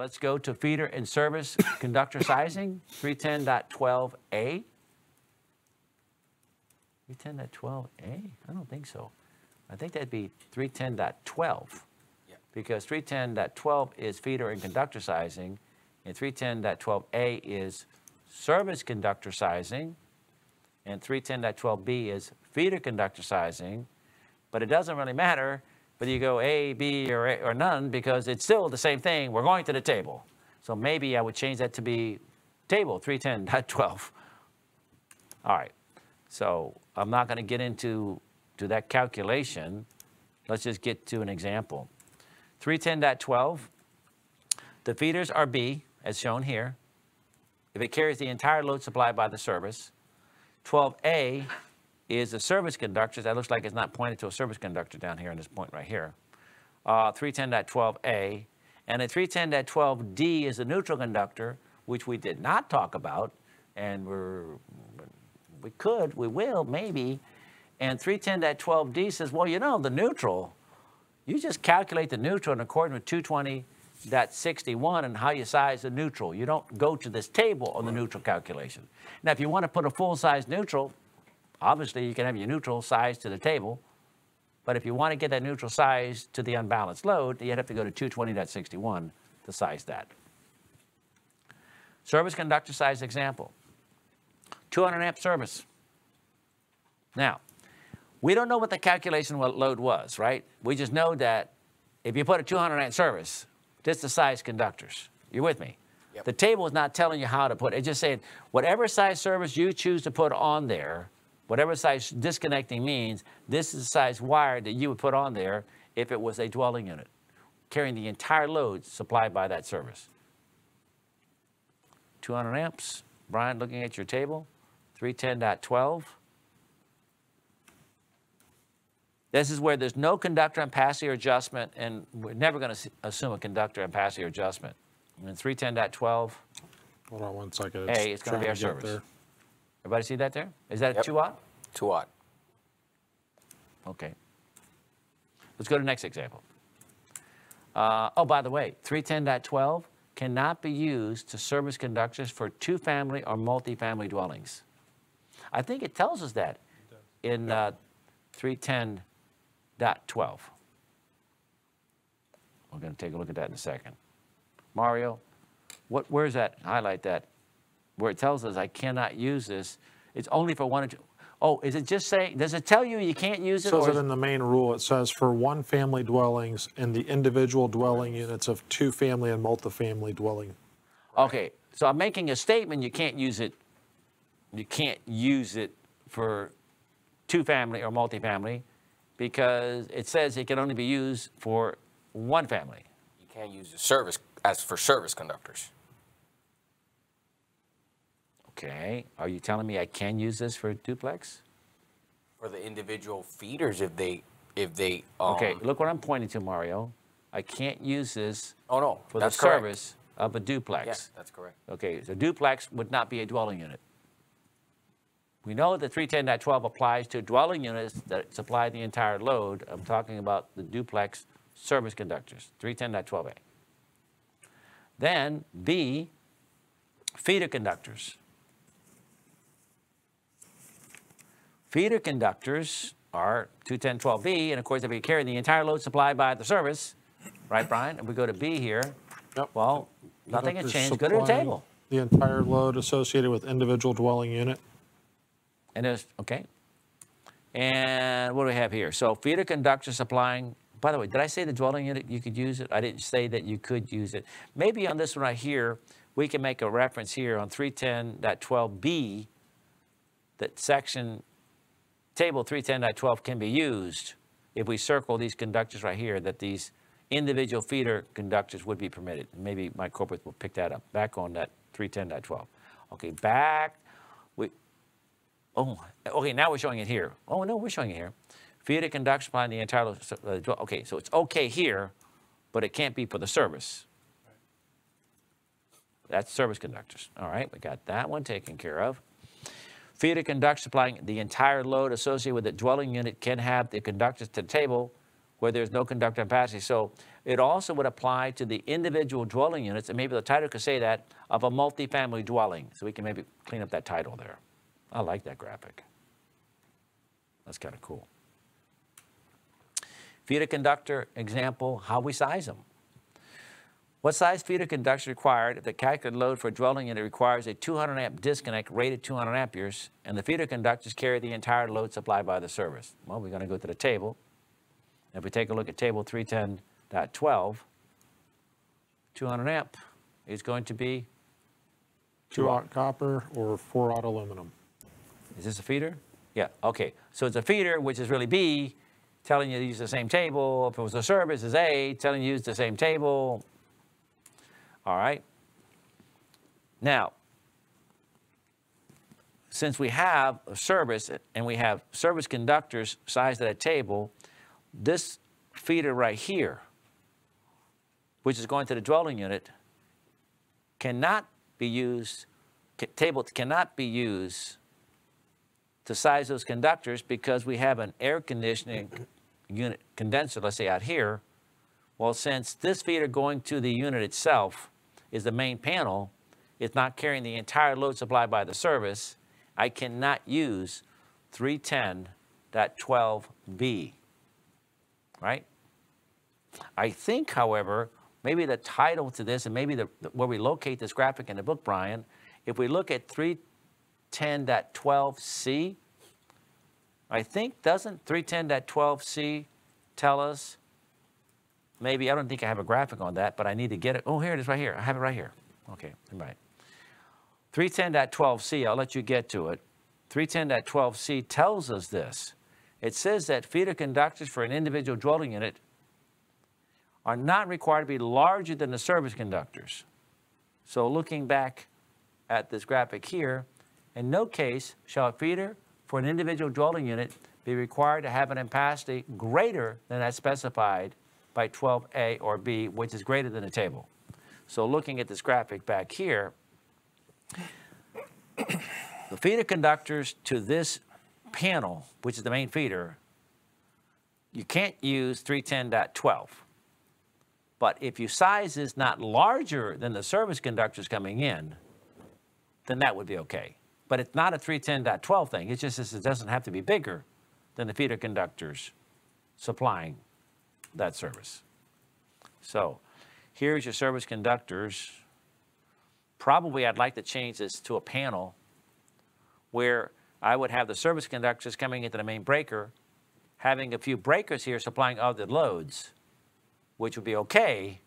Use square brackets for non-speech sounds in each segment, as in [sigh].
let's go to feeder and service conductor [coughs] sizing, 310.12a. 310.12a? I don't think so. I think that'd be 310.12. Yeah. Because 310.12 is feeder and conductor sizing, and 310.12a is service conductor sizing, and 310.12b is feeder conductor sizing, but it doesn't really matter whether you go A, B, or, A, or none because it's still the same thing. We're going to the table. So maybe I would change that to be table 310.12. All right. So I'm not going to get into to that calculation. Let's just get to an example. 310.12, the feeders are B, as shown here, if it carries the entire load supplied by the service. 12A is the service conductor. That looks like it's not pointed to a service conductor down here in this point right here. Uh, 310.12A. And at 310.12D is the neutral conductor, which we did not talk about. And we're, we could, we will, maybe. And 310.12D says, well, you know, the neutral, you just calculate the neutral in accordance with 220.61 and how you size the neutral. You don't go to this table on the neutral calculation. Now, if you want to put a full-size neutral, obviously you can have your neutral size to the table. But if you want to get that neutral size to the unbalanced load, you'd have to go to 220.61 to size that. Service conductor size example. 200 amp service. Now, we don't know what the calculation load was, right? We just know that if you put a 200 amp service, just the size conductors. You're with me? Yep. The table is not telling you how to put it. It's just saying whatever size service you choose to put on there, whatever size disconnecting means, this is the size wire that you would put on there if it was a dwelling unit, carrying the entire load supplied by that service. 200 amps. Brian, looking at your table, 310.12. This is where there's no conductor ampacity adjustment, and we're never going to assume a conductor ampacity adjustment. And 310.12, Hold on one second. Hey, it's gonna be our service. there. Everybody see that there? Is that a Yep. 2 aught? Two aught. Okay. Let's go to the next example. Uh, oh, by the way, 310.12 cannot be used to service conductors for two-family or multi-family dwellings. I think it tells us that in uh, 310.12. We're going to take a look at that in a second. Mario, what, where's that? Highlight that. Where it tells us I cannot use this. It's only for one or two. Oh, is it just saying, does it tell you you can't use it? It Says or it is- in the main rule, it says for one family dwellings and the individual dwelling units of two family and multifamily dwelling. Okay, so I'm making a statement, you can't use it, you can't use it for two-family or multifamily because it says it can only be used for one family. You can't use the service as for service conductors. Okay, are you telling me I can use this for duplex? For the individual feeders, if they, if they, um, Okay, look what I'm pointing to, Mario. I can't use this Oh, no, for that's the correct. service of a duplex. Yes, that's correct. Okay, so duplex would not be a dwelling unit. We know that 310.12 applies to dwelling units that supply the entire load. I'm talking about the duplex service conductors, 310.12a. Then B, feeder conductors. Feeder conductors are 210.12b, and of course, if you carry the entire load supplied by the service, right, Brian? If we go to B here, Yep. well, nothing has changed. Go to the supplying table. The entire load associated with individual dwelling unit. And there's, okay. And what do we have here? So feeder conductor supplying, by the way, did I say the dwelling unit, you could use it? I didn't say that you could use it. Maybe on this one right here, we can make a reference here on 310.12b that section, table 310.12 can be used if we circle these conductors right here, that these individual feeder conductors would be permitted. Maybe my corporate will pick that up, back on that 310.12. Okay, back, we, Oh, okay, now we're showing it here. Oh, no, we're showing it here. Feeder conductor supplying the entire, uh, okay, so it's okay here, but it can't be for the service. That's service conductors. All right, we got that one taken care of. Feeder conductor supplying the entire load associated with the dwelling unit can have the conductors to the table where there's no conductor ampacity. So it also would apply to the individual dwelling units, and maybe the title could say that, of a multifamily dwelling. So we can maybe clean up that title there. I like that graphic. That's kind of cool. Feeder conductor example, how we size them. What size feeder conductor is required if the calculated load for a dwelling unit requires a 200 amp disconnect rated 200 amperes and the feeder conductors carry the entire load supplied by the service? Well, we're going to go to the table. If we take a look at table 310.12, 200 amp is going to be, Two aught copper or four aught aluminum. is this a feeder? Yeah, okay. So it's a feeder, which is really B, telling you to use the same table. If it was a service, it's A, telling you to use the same table. All right. Now, since we have a service and we have service conductors sized at a table, this feeder right here, which is going to the dwelling unit, cannot be used, table cannot be used to size those conductors because we have an air conditioning unit condenser, let's say out here. Well, since this feeder going to the unit itself is the main panel, it's not carrying the entire load supplied by the service, I cannot use 310.12b, right? I think, however, maybe the title to this and maybe the, where we locate this graphic in the book, Brian, if we look at 310.12c, I think, doesn't 310.12c tell us, maybe, I don't think I have a graphic on that, but I need to get it. Oh, here it is right here. I have it right here. Okay, right. 310.12c, I'll let you get to it. 310.12c tells us this. It says that feeder conductors for an individual dwelling unit are not required to be larger than the service conductors. So looking back at this graphic here, in no case shall a feeder for an individual dwelling unit be required to have an ampacity greater than that specified by 12A or B, which is greater than the table. So looking at this graphic back here, the feeder conductors to this panel, which is the main feeder, you can't use 310.12. But if your size is not larger than the service conductors coming in, then that would be okay. But it's not a 310.12 thing. It's just it doesn't have to be bigger than the feeder conductors supplying that service. So here's your service conductors. Probably I'd like to change this to a panel where I would have the service conductors coming into the main breaker, having a few breakers here supplying other loads, which would be okay.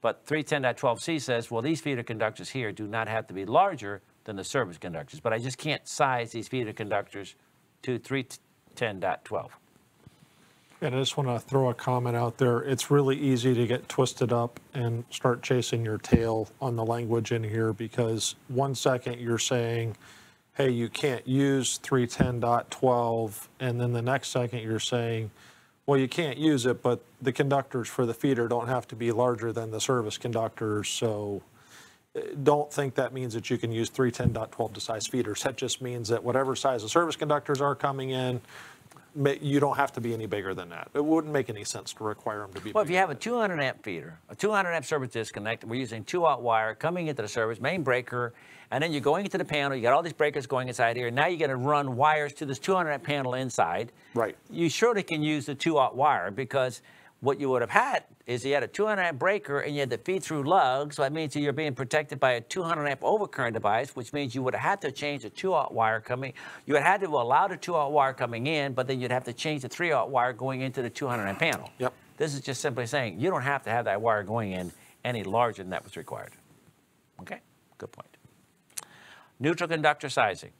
But 310.12c says, well, these feeder conductors here do not have to be larger than the service conductors. But I just can't size these feeder conductors to 310.12. And I just want to throw a comment out there. It's really easy to get twisted up and start chasing your tail on the language in here because one second you're saying, hey, you can't use 310.12, and then the next second you're saying, well, you can't use it, but the conductors for the feeder don't have to be larger than the service conductors, so uh, don't think that means that you can use 310.12 to size feeders. That just means that whatever size the service conductors are coming in, you don't have to be any bigger than that. It wouldn't make any sense to require them to be. Well, if you have a 200 amp feeder, a 200 amp service disconnect, we're using two aught wire coming into the service, main breaker, and then you're going into the panel, you got all these breakers going inside here, now you're gonna run wires to this 200 amp panel inside. Right. You surely can use the two aught wire because what you would have had is you had a 200 amp breaker and you had the feed through lug, so that means you're being protected by a 200 amp overcurrent device, which means you would have had to change the 2 aught wire coming. You would have had to allow the 2 aught wire coming in, but then you'd have to change the 3 aught wire going into the 200 amp panel. Yep. This is just simply saying you don't have to have that wire going in any larger than that was required. Okay, good point. Neutral conductor sizing.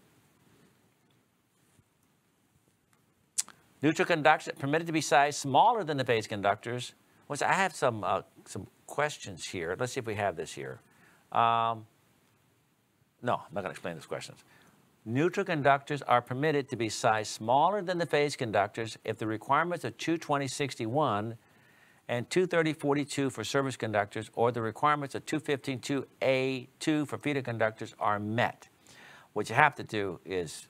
Neutral conductors permitted to be sized smaller than the phase conductors. Which I have some uh, some questions here. Let's see if we have this here. Um, no, I'm not going to explain those questions. Neutral conductors are permitted to be sized smaller than the phase conductors if the requirements of 22061 and 23042 for service conductors or the requirements of 2152A2 for feeder conductors are met. What you have to do is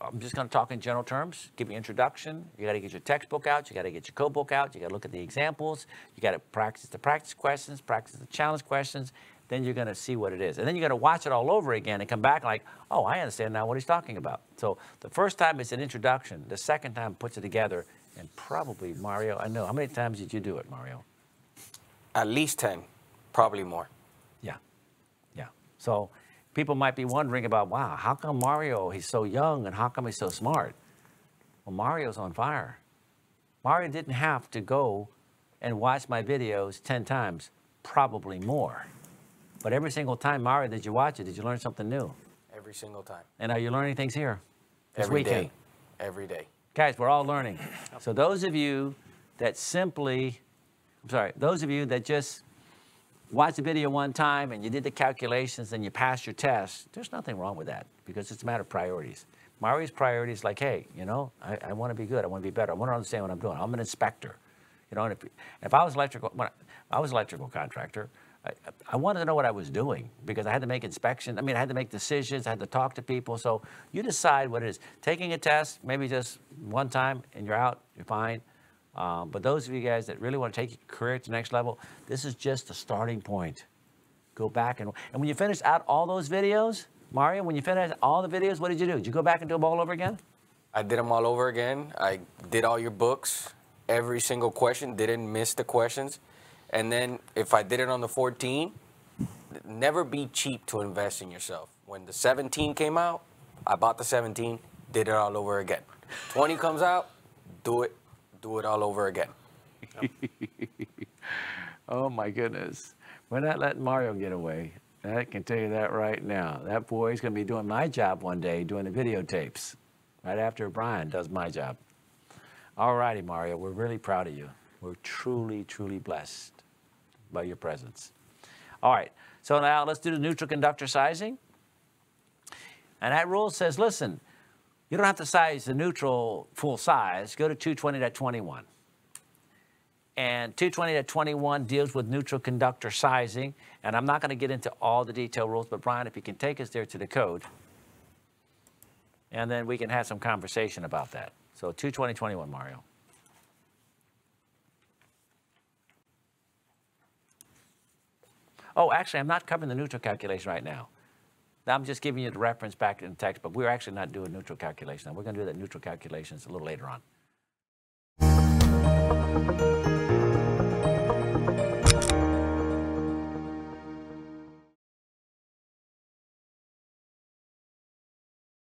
I'm just going to talk in general terms, give you introduction. You got to get your textbook out. You got to get your code book out. You got to look at the examples. You got to practice the practice questions, practice the challenge questions. Then you're going to see what it is. And then you got to watch it all over again and come back like, oh, I understand now what he's talking about. So the first time is an introduction. The second time puts it together. And probably, Mario, I know. How many times did you do it, Mario? At least 10, probably more. Yeah. Yeah. So people might be wondering about, wow, how come Mario, he's so young and how come he's so smart? Well, Mario's on fire. Mario didn't have to go and watch my videos 10 times, probably more. But every single time, Mario, did you watch it? Did you learn something new? Every single time. And are you learning things here this Every weekend? day. Every day. Guys, we're all learning. So those of you that simply, I'm sorry, those of you that just watched the video one time and you did the calculations and you passed your test, there's nothing wrong with that because it's a matter of priorities. Mario's priority is like, hey, you know, I, I want to be good. I want to be better. I want to understand what I'm doing. I'm an inspector. You know, and if, if I was electrical, I, I was electrical contractor, I, I wanted to know what I was doing because I had to make inspections. I mean, I had to make decisions. I had to talk to people. So you decide what it is. Taking a test, maybe just one time and you're out, you're fine. Um, but those of you guys that really want to take your career to the next level, this is just a starting point. Go back and, and when you finish out all those videos, Mario, when you finish all the videos, what did you do? Did you go back and do them all over again? I did them all over again. I did all your books, every single question, didn't miss the questions. And then if I did it on the 14, never be cheap to invest in yourself. When the 17 came out, I bought the 17, did it all over again. 20 comes out, do it, do it all over again. [laughs] Oh my goodness. We're not letting Mario get away. I can tell you that right now. That boy's going to be doing my job one day, doing the videotapes, right after Brian does my job. All righty, Mario. We're really proud of you. We're truly, truly blessed by your presence. All right. So now let's do the neutral conductor sizing. And that rule says, listen, you don't have to size the neutral full size. Go to 220.21. And 220.21 deals with neutral conductor sizing. And I'm not going to get into all the detail rules, but Brian, if you can take us there to the code, and then we can have some conversation about that. So 220.21, Mario. Oh, actually, I'm not covering the neutral calculation right now. I'm just giving you the reference back in the textbook. We're actually not doing neutral calculation. We're going to do that neutral calculations a little later on.